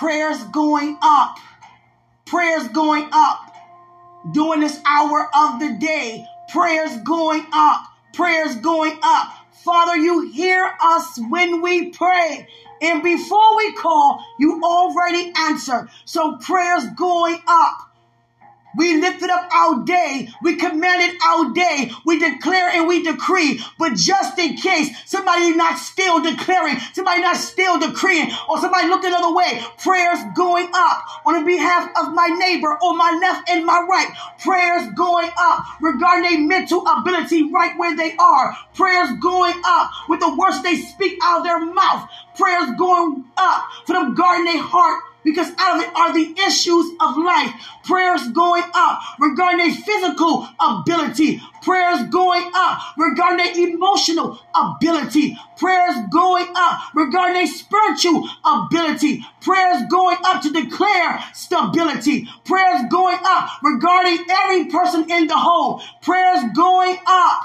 Prayers going up. Prayers going up. During this hour of the day. Prayers going up. Prayers going up. Father, you hear us when we pray. And before we call, you already answer. So prayers going up. We lifted up our day. We commanded our day. We declare and we decree. But just in case somebody not still declaring, somebody not still decreeing, or somebody looked another way, prayers going up on the behalf of my neighbor on my left and my right. Prayers going up regarding their mental ability right where they are. Prayers going up with the words they speak out of their mouth. Prayers going up for them guarding their heart because out of it are the issues of life. Prayers going up regarding a physical ability. Prayers going up regarding a emotional ability. Prayers going up regarding a spiritual ability. Prayers going up to declare stability. Prayers going up regarding every person in the home. Prayers going up.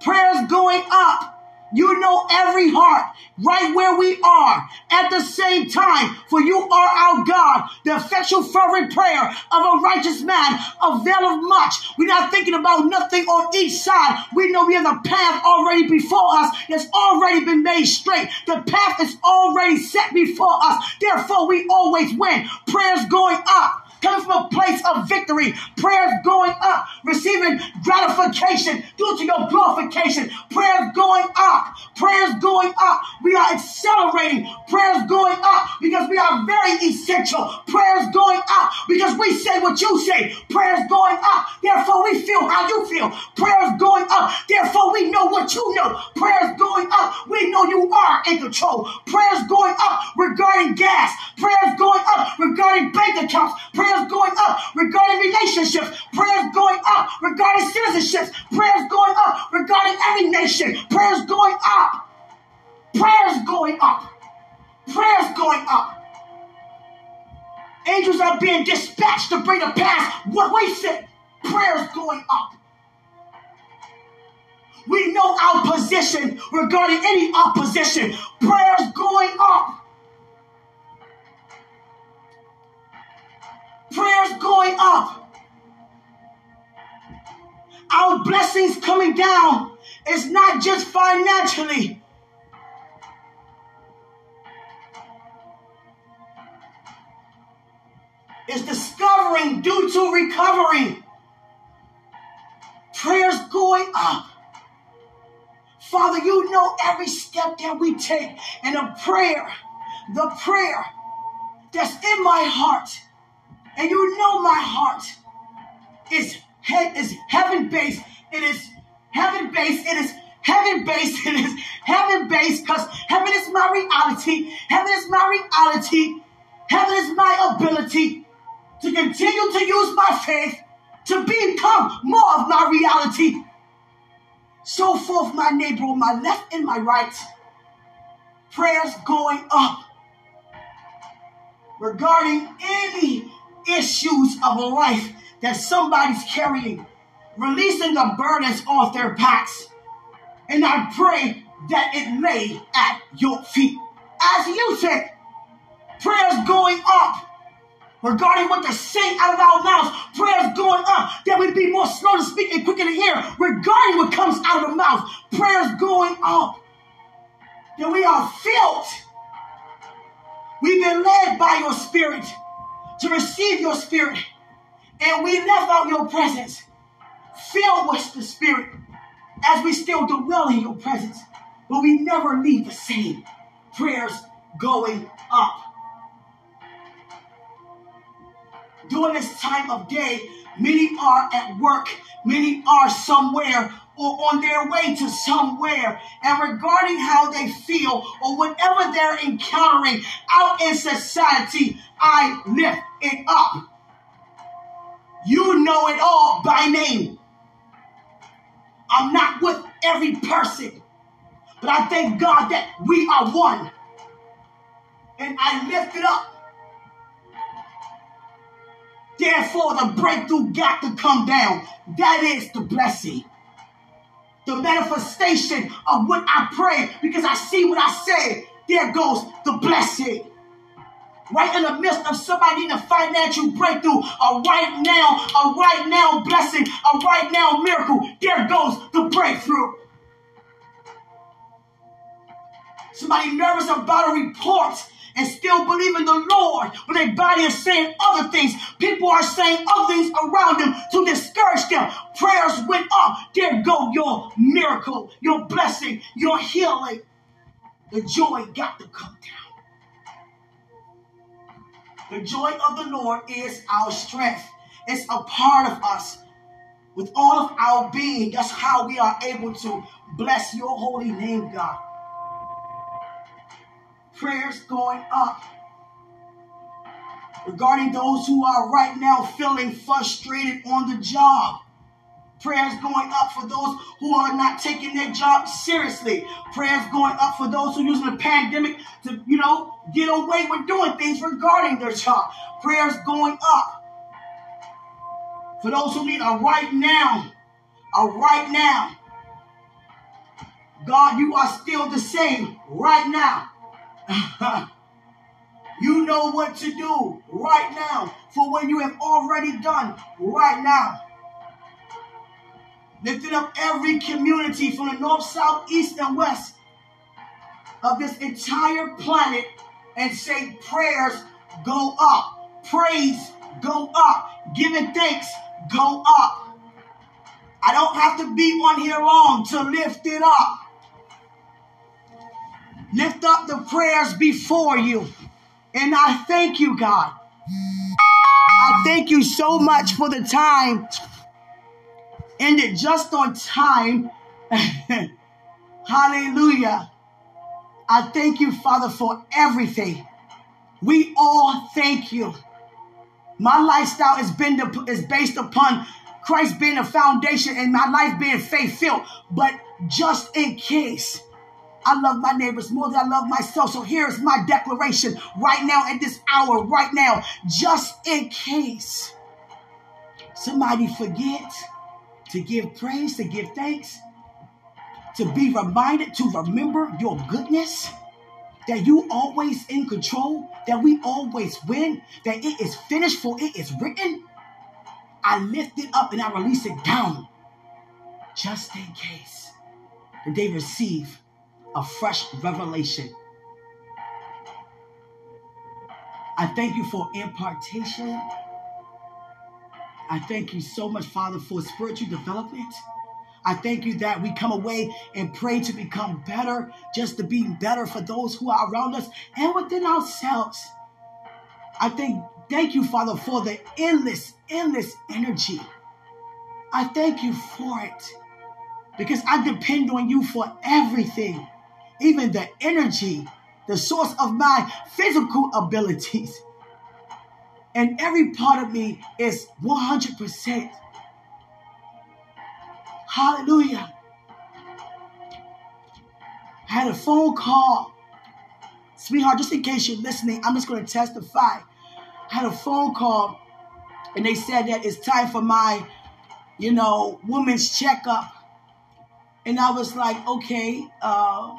Prayers going up you know every heart right where we are at the same time, for you are our God. The effectual fervent prayer of a righteous man availeth much. We're not thinking about nothing on each side. We know we have a path already before us that's already been made straight. The path is already set before us. Therefore, we always win. Prayers going up coming from a place of victory, prayers going up, receiving gratification due to your glorification, prayers going up, prayers going up. We are accelerating, prayers going up because we are very essential, prayers going up because we say what you say, prayers going up, therefore we feel how you feel, prayers going up, therefore we know what you know, prayers going up, we know you are in control, prayers going up regarding gas, prayers going up regarding bank accounts, prayers prayers going up regarding relationships, prayers going up regarding citizenships, prayers going up regarding every nation, prayers going up, prayers going up, prayers going up. Angels are being dispatched to bring to pass what we said. Prayers going up. We know our position regarding any opposition. Prayers going up. Prayers going up. Our blessings coming down is not just financially. It's discovering due to recovery. Prayers going up. Father, you know every step that we take and a prayer, the prayer that's in my heart and you know my heart is, he- is heaven based. It is heaven based. It is heaven based. It is heaven based because heaven is my reality. Heaven is my reality. Heaven is my ability to continue to use my faith to become more of my reality. So forth, my neighbor on my left and my right. Prayers going up regarding any issues of life that somebody's carrying, releasing the burdens off their backs. And I pray that it lay at your feet. As you said, prayers going up regarding what to say out of our mouths, prayers going up, that we be more slow to speak and quicker to hear regarding what comes out of the mouth, prayers going up, that we are filled. We've been led by your spirit to receive your spirit. And we left out your presence, filled with the spirit, as we still dwell in your presence. But we never leave the same. Prayers going up. During this time of day, many are at work, many are somewhere or on their way to somewhere and regarding how they feel or whatever they're encountering out in society, I lift up. You know it all by name. I'm not with every person, but I thank God that we are one. And I lift it up. Therefore, the breakthrough got to come down. That is the blessing the manifestation of what I pray because I see what I say. There goes the blessing. Right in the midst of somebody needing a financial breakthrough, a right now, a right now blessing, a right now miracle. There goes the breakthrough. Somebody nervous about a report and still believe in the Lord, but their body is saying other things. People are saying other things around them to discourage them. Prayers went up. There go your miracle, your blessing, your healing. The joy got to come down. The joy of the Lord is our strength. It's a part of us. With all of our being, that's how we are able to bless your holy name, God prayers going up regarding those who are right now feeling frustrated on the job. Prayers going up for those who are not taking their job seriously. Prayers going up for those who are using the pandemic to, you know, get away with doing things regarding their job. Prayers going up for those who need a right now, a right now. God, you are still the same right now. you know what to do right now for what you have already done right now. Lifting up every community from the north, south, east, and west of this entire planet and say prayers go up, praise go up, giving thanks go up. I don't have to be on here long to lift it up. Lift up the prayers before you. And I thank you, God. I thank you so much for the time. Ended just on time. Hallelujah. I thank you, Father, for everything. We all thank you. My lifestyle is, been, is based upon Christ being a foundation and my life being faith filled. But just in case I love my neighbors more than I love myself. So here's my declaration right now at this hour, right now, just in case somebody forget to give praise, to give thanks, to be reminded to remember your goodness, that you always in control, that we always win, that it is finished for it is written. I lift it up and I release it down just in case that they receive a fresh revelation. I thank you for impartation. I thank you so much, Father, for spiritual development. I thank you that we come away and pray to become better, just to be better for those who are around us and within ourselves. I thank, thank you, Father, for the endless, endless energy. I thank you for it because I depend on you for everything even the energy, the source of my physical abilities. And every part of me is 100%. Hallelujah. I had a phone call. Sweetheart, just in case you're listening, I'm just going to testify. I had a phone call and they said that it's time for my, you know, woman's checkup. And I was like, okay, uh,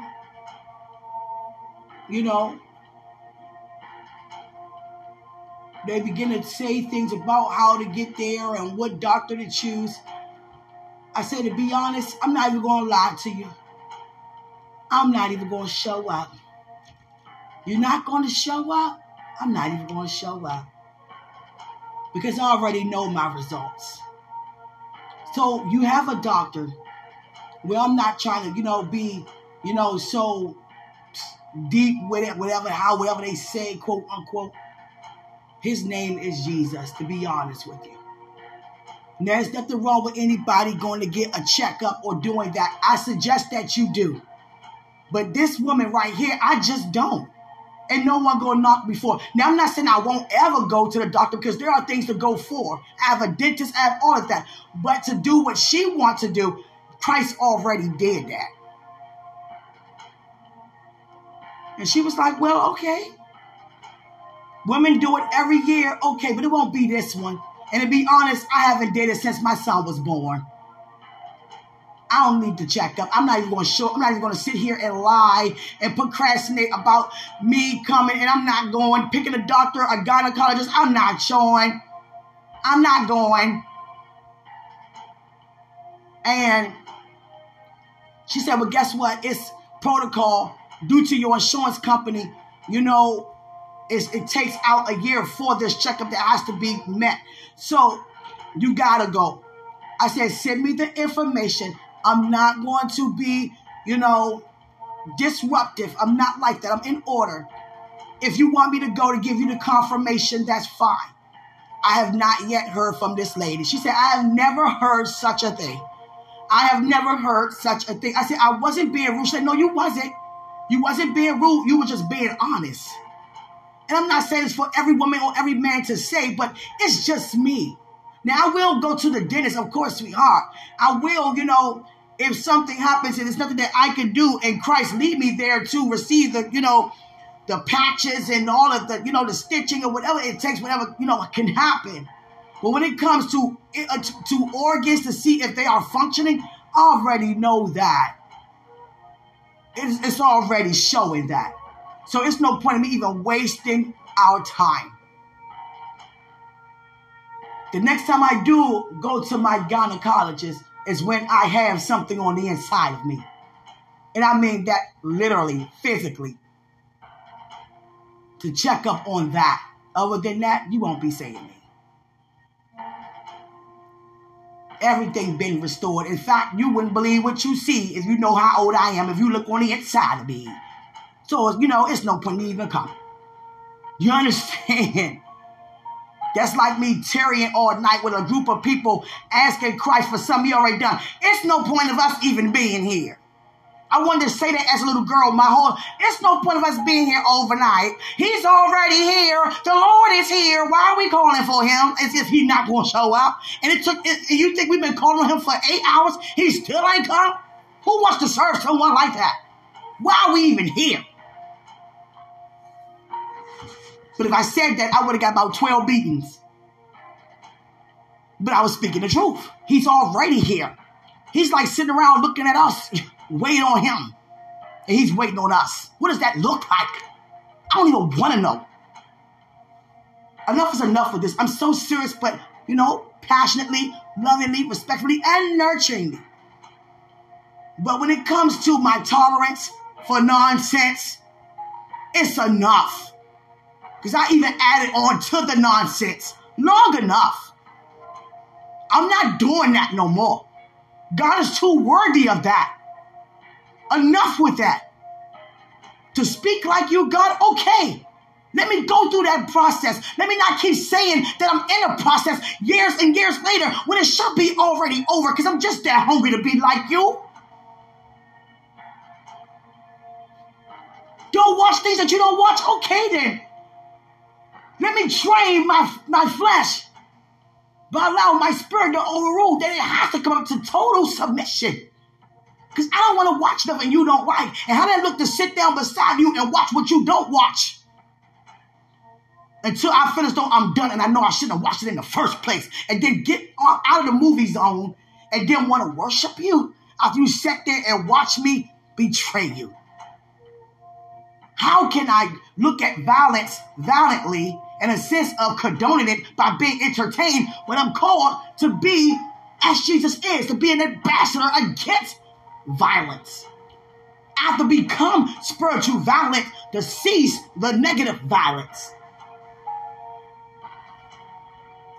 you know, they begin to say things about how to get there and what doctor to choose. I said, to be honest, I'm not even going to lie to you. I'm not even going to show up. You're not going to show up? I'm not even going to show up. Because I already know my results. So you have a doctor. Well, I'm not trying to, you know, be, you know, so deep with it, whatever, how, whatever they say, quote unquote. His name is Jesus, to be honest with you. And there's nothing wrong with anybody going to get a checkup or doing that. I suggest that you do. But this woman right here, I just don't. And no one gonna knock before. Now I'm not saying I won't ever go to the doctor because there are things to go for. I have a dentist, I have all of that. But to do what she wants to do, Christ already did that. And she was like, well, okay. Women do it every year. Okay, but it won't be this one. And to be honest, I haven't it since my son was born. I don't need to check up. I'm not even going to show. I'm not even going to sit here and lie and procrastinate about me coming. And I'm not going picking a doctor, a gynecologist. I'm not showing. I'm not going. And she said, "Well, guess what? It's protocol due to your insurance company. You know, it takes out a year for this checkup that has to be met. So you gotta go." I said, "Send me the information. I'm not going to be, you know, disruptive. I'm not like that. I'm in order. If you want me to go to give you the confirmation, that's fine. I have not yet heard from this lady. She said, I have never heard such a thing. I have never heard such a thing. I said, I wasn't being rude. She said, No, you wasn't. You wasn't being rude. You were just being honest. And I'm not saying it's for every woman or every man to say, but it's just me. Now, I will go to the dentist, of course, sweetheart. I will, you know, if something happens and there's nothing that I can do, and Christ lead me there to receive the, you know, the patches and all of the, you know, the stitching or whatever it takes, whatever, you know, can happen. But when it comes to uh, to organs to see if they are functioning, I already know that. It's, it's already showing that. So it's no point in me even wasting our time. The next time I do go to my gynecologist, is when I have something on the inside of me. And I mean that literally, physically. To check up on that. Other than that, you won't be seeing me. Everything been restored. In fact, you wouldn't believe what you see if you know how old I am, if you look on the inside of me. So, you know, it's no point in even coming. You understand? That's like me tarrying all night with a group of people asking Christ for something he already done. It's no point of us even being here. I wanted to say that as a little girl my whole it's no point of us being here overnight. He's already here. The Lord is here. Why are we calling for him as if he's not gonna show up? And it took it, you think we've been calling on him for eight hours? He still ain't come? Who wants to serve someone like that? Why are we even here? But if I said that, I would have got about 12 beatings. But I was speaking the truth. He's already here. He's like sitting around looking at us, waiting on him. And he's waiting on us. What does that look like? I don't even want to know. Enough is enough with this. I'm so serious, but, you know, passionately, lovingly, respectfully, and nurturingly. But when it comes to my tolerance for nonsense, it's enough. Because I even added on to the nonsense long enough. I'm not doing that no more. God is too worthy of that. Enough with that. To speak like you, God, okay. Let me go through that process. Let me not keep saying that I'm in a process years and years later when it should be already over because I'm just that hungry to be like you. Don't watch things that you don't watch. Okay, then. Let me train my, my flesh by allowing my spirit to overrule Then it has to come up to total submission. Because I don't want to watch nothing you don't like. And how that look to sit down beside you and watch what you don't watch. Until I finish, though, I'm done and I know I shouldn't have watched it in the first place. And then get out of the movie zone and then want to worship you after you sat there and watched me betray you. How can I look at violence valiantly in a sense of condoning it by being entertained when I'm called to be as Jesus is, to be an ambassador against violence. I have to become spiritual violent to cease the negative violence.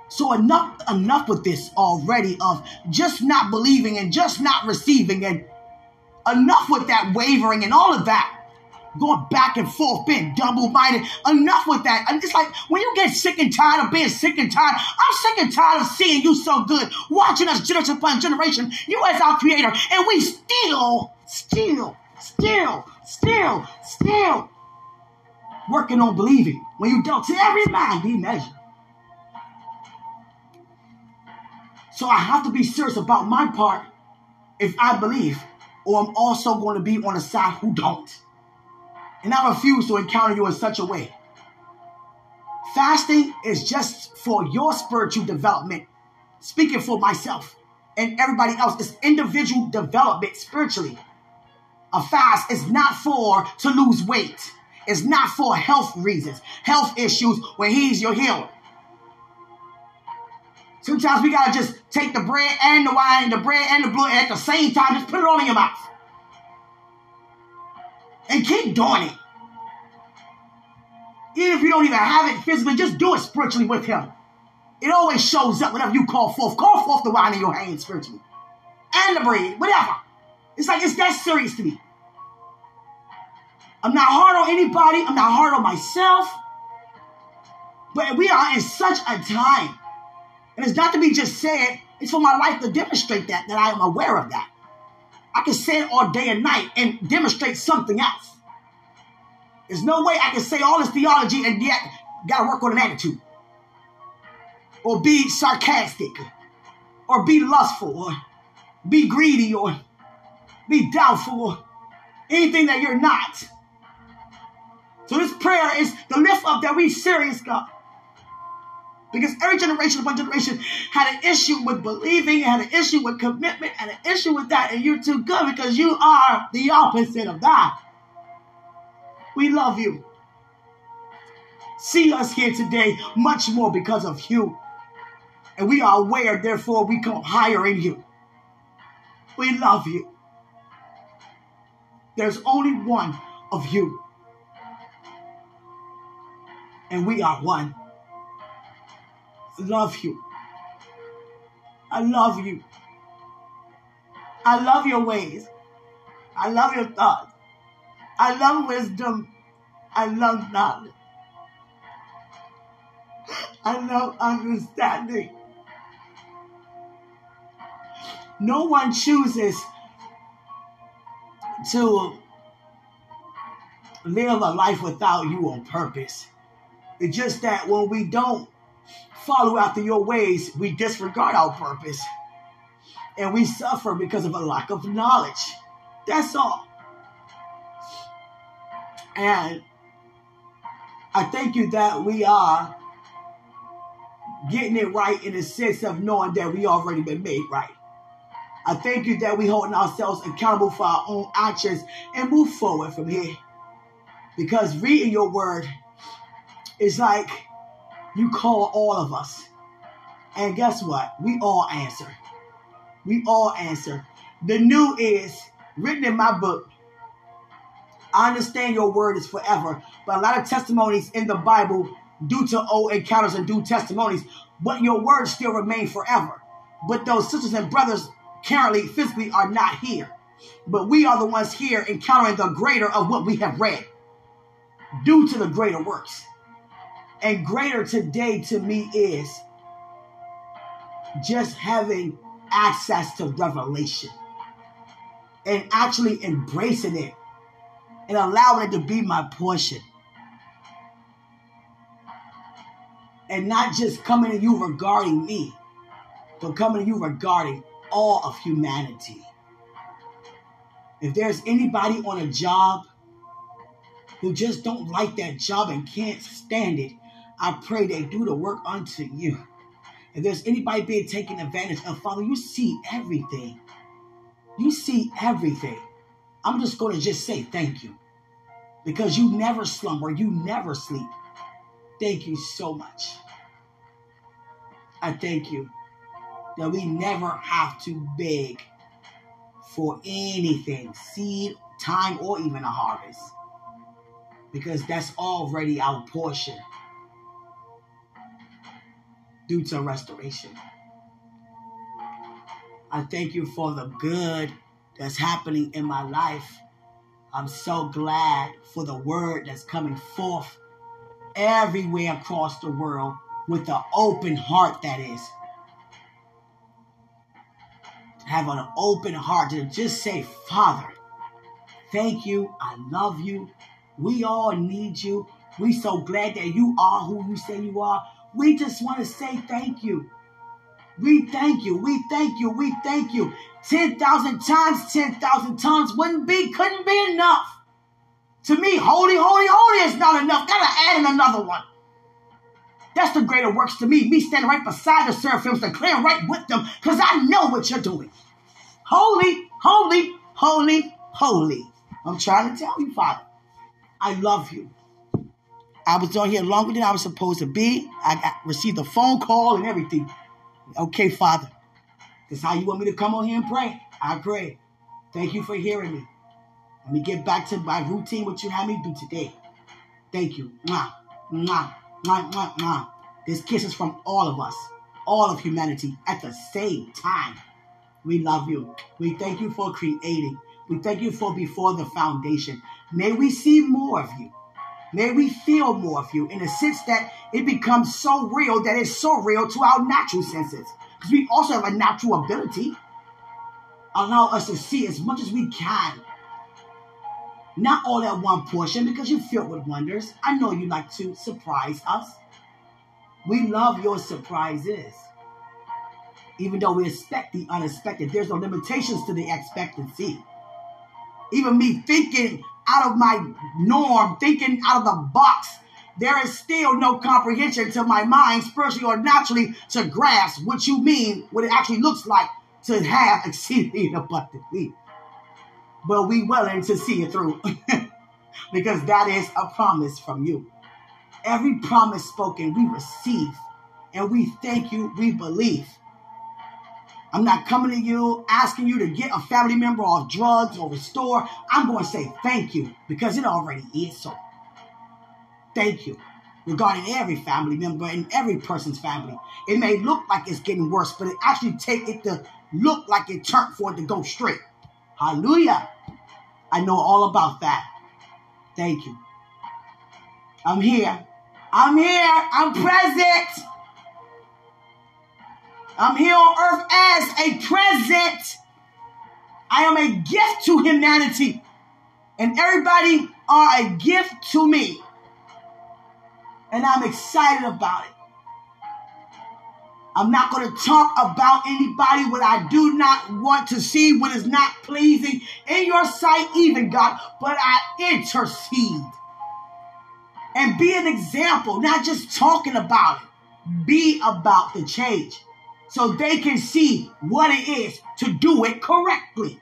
So enough enough with this already of just not believing and just not receiving and enough with that wavering and all of that going back and forth, being double minded. Enough with that. And it's like when you get sick and tired of being sick and tired, I'm sick and tired of seeing you so good, watching us generation upon generation, you as our creator, and we still, still, still, still, still working on believing when you don't. To every man be measured. So I have to be serious about my part if I believe, or I'm also going to be on the side who don't and I refuse to encounter you in such a way. Fasting is just for your spiritual development. Speaking for myself, and everybody else. It's individual development spiritually. A fast is not for to lose weight. It's not for health reasons, health issues where he's your healer. Sometimes we gotta just take the bread and the wine, the bread and the blood at the same time, just put it all in your mouth. And keep doing it. Even if you don't even have it physically, just do it spiritually with him. It always shows up whenever you call forth. Call forth the wine in your hand spiritually. And the bread, whatever. It's like it's that serious to me. I'm not hard on anybody. I'm not hard on myself. But we are in such a time. And it's not to be just said, it's for my life to demonstrate that, that I am aware of that. I can say it all day and night and demonstrate something else. There's no way I can say all this theology and yet got to work on an attitude or be sarcastic or be lustful or be greedy or be doubtful or anything that you're not. So this prayer is the lift up that we serious God. Because every generation upon generation had an issue with believing, had an issue with commitment, and an issue with that, and you're too good because you are the opposite of that. We love you. See us here today much more because of you. And we are aware, therefore, we come higher in you. We love you. There's only one of you. And we are one. Love you. I love you. I love your ways. I love your thoughts. I love wisdom. I love knowledge. I love understanding. No one chooses to live a life without you on purpose. It's just that when we don't follow after your ways, we disregard our purpose and we suffer because of a lack of knowledge. That's all. And I thank you that we are getting it right in the sense of knowing that we already been made right. I thank you that we holding ourselves accountable for our own actions and move forward from here. Because reading your word is like you call all of us. And guess what? We all answer. We all answer. The new is written in my book. I understand your word is forever, but a lot of testimonies in the Bible due to old encounters and due testimonies, but your word still remain forever. But those sisters and brothers currently physically are not here. But we are the ones here encountering the greater of what we have read due to the greater works. And greater today to me is just having access to revelation and actually embracing it and allowing it to be my portion. And not just coming to you regarding me, but coming to you regarding all of humanity. If there's anybody on a job who just don't like that job and can't stand it, I pray they do the work unto you. If there's anybody being taken advantage of, Father, you see everything. You see everything. I'm just going to just say thank you because you never slumber, you never sleep. Thank you so much. I thank you that we never have to beg for anything, seed, time, or even a harvest, because that's already our portion due to restoration. I thank you for the good that's happening in my life. I'm so glad for the word that's coming forth everywhere across the world with an open heart, that is. Have an open heart to just say, Father, thank you. I love you. We all need you. We so glad that you are who you say you are. We just want to say thank you. We thank you. We thank you. We thank you. 10,000 times, 10,000 times wouldn't be, couldn't be enough. To me, holy, holy, holy is not enough. Gotta add in another one. That's the greater works to me. Me standing right beside the seraphims, declaring right with them, because I know what you're doing. Holy, holy, holy, holy. I'm trying to tell you, Father, I love you. I was on here longer than I was supposed to be. I received a phone call and everything. Okay, Father, this is how you want me to come on here and pray. I pray. Thank you for hearing me. Let me get back to my routine, what you had me do today. Thank you. Mwah, mwah, mwah, mwah, mwah. This kiss is from all of us, all of humanity at the same time. We love you. We thank you for creating. We thank you for before the foundation. May we see more of you. May we feel more of you in the sense that it becomes so real that it's so real to our natural senses. Because we also have a natural ability. Allow us to see as much as we can. Not all at one portion because you're filled with wonders. I know you like to surprise us. We love your surprises. Even though we expect the unexpected, there's no limitations to the expectancy. Even me thinking out of my norm, thinking out of the box, there is still no comprehension to my mind, spiritually or naturally, to grasp what you mean, what it actually looks like to have exceedingly abundantly. But we willing to see it through because that is a promise from you. Every promise spoken, we receive and we thank you, we believe. I'm not coming to you asking you to get a family member off drugs or restore. I'm going to say thank you because it already is so. Thank you regarding every family member and every person's family. It may look like it's getting worse, but it actually take it to look like it turned for it to go straight. Hallelujah. I know all about that. Thank you. I'm here. I'm here. I'm present. I'm here on earth as a present. I am a gift to humanity. And everybody are a gift to me. And I'm excited about it. I'm not going to talk about anybody what I do not want to see, what is not pleasing in your sight, even God, but I intercede and be an example, not just talking about it. Be about the change so they can see what it is to do it correctly.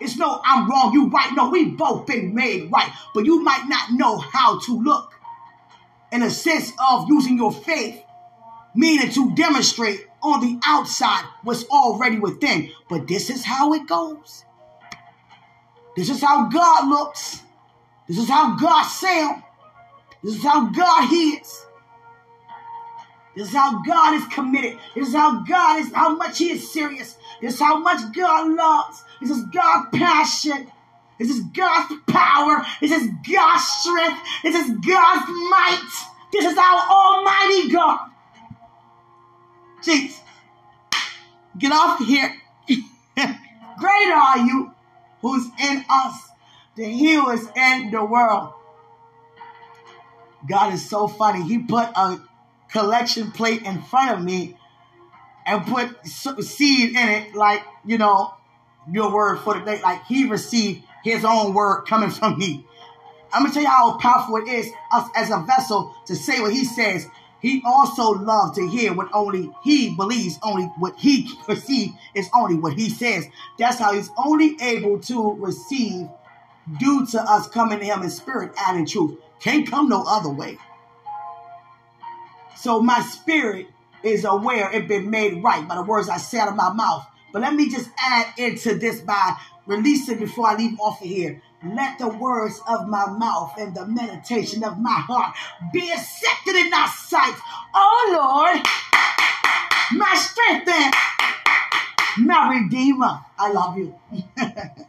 It's no, I'm wrong, you right. No, we both been made right, but you might not know how to look in a sense of using your faith, meaning to demonstrate on the outside what's already within. But this is how it goes. This is how God looks. This is how God sounds. This is how God hears. This is how God is committed. This is how God is, how much He is serious. This is how much God loves. This is God's passion. This is God's power. This is God's strength. This is God's might. This is our Almighty God. Jesus. Get off here. Greater are you who's in us than he is in the world. God is so funny. He put a collection plate in front of me and put seed in it, like, you know, your word for the day. Like he received his own word coming from me. I'm gonna tell you how powerful it is us as a vessel to say what he says. He also loves to hear what only he believes, only what he perceives is only what he says. That's how he's only able to receive due to us coming to him in spirit and in truth. Can't come no other way. So my spirit is aware it been made right by the words I said out of my mouth. But let me just add into this by releasing before I leave off of here. Let the words of my mouth and the meditation of my heart be accepted in thy sight. Oh Lord, my strength and my redeemer. I love you.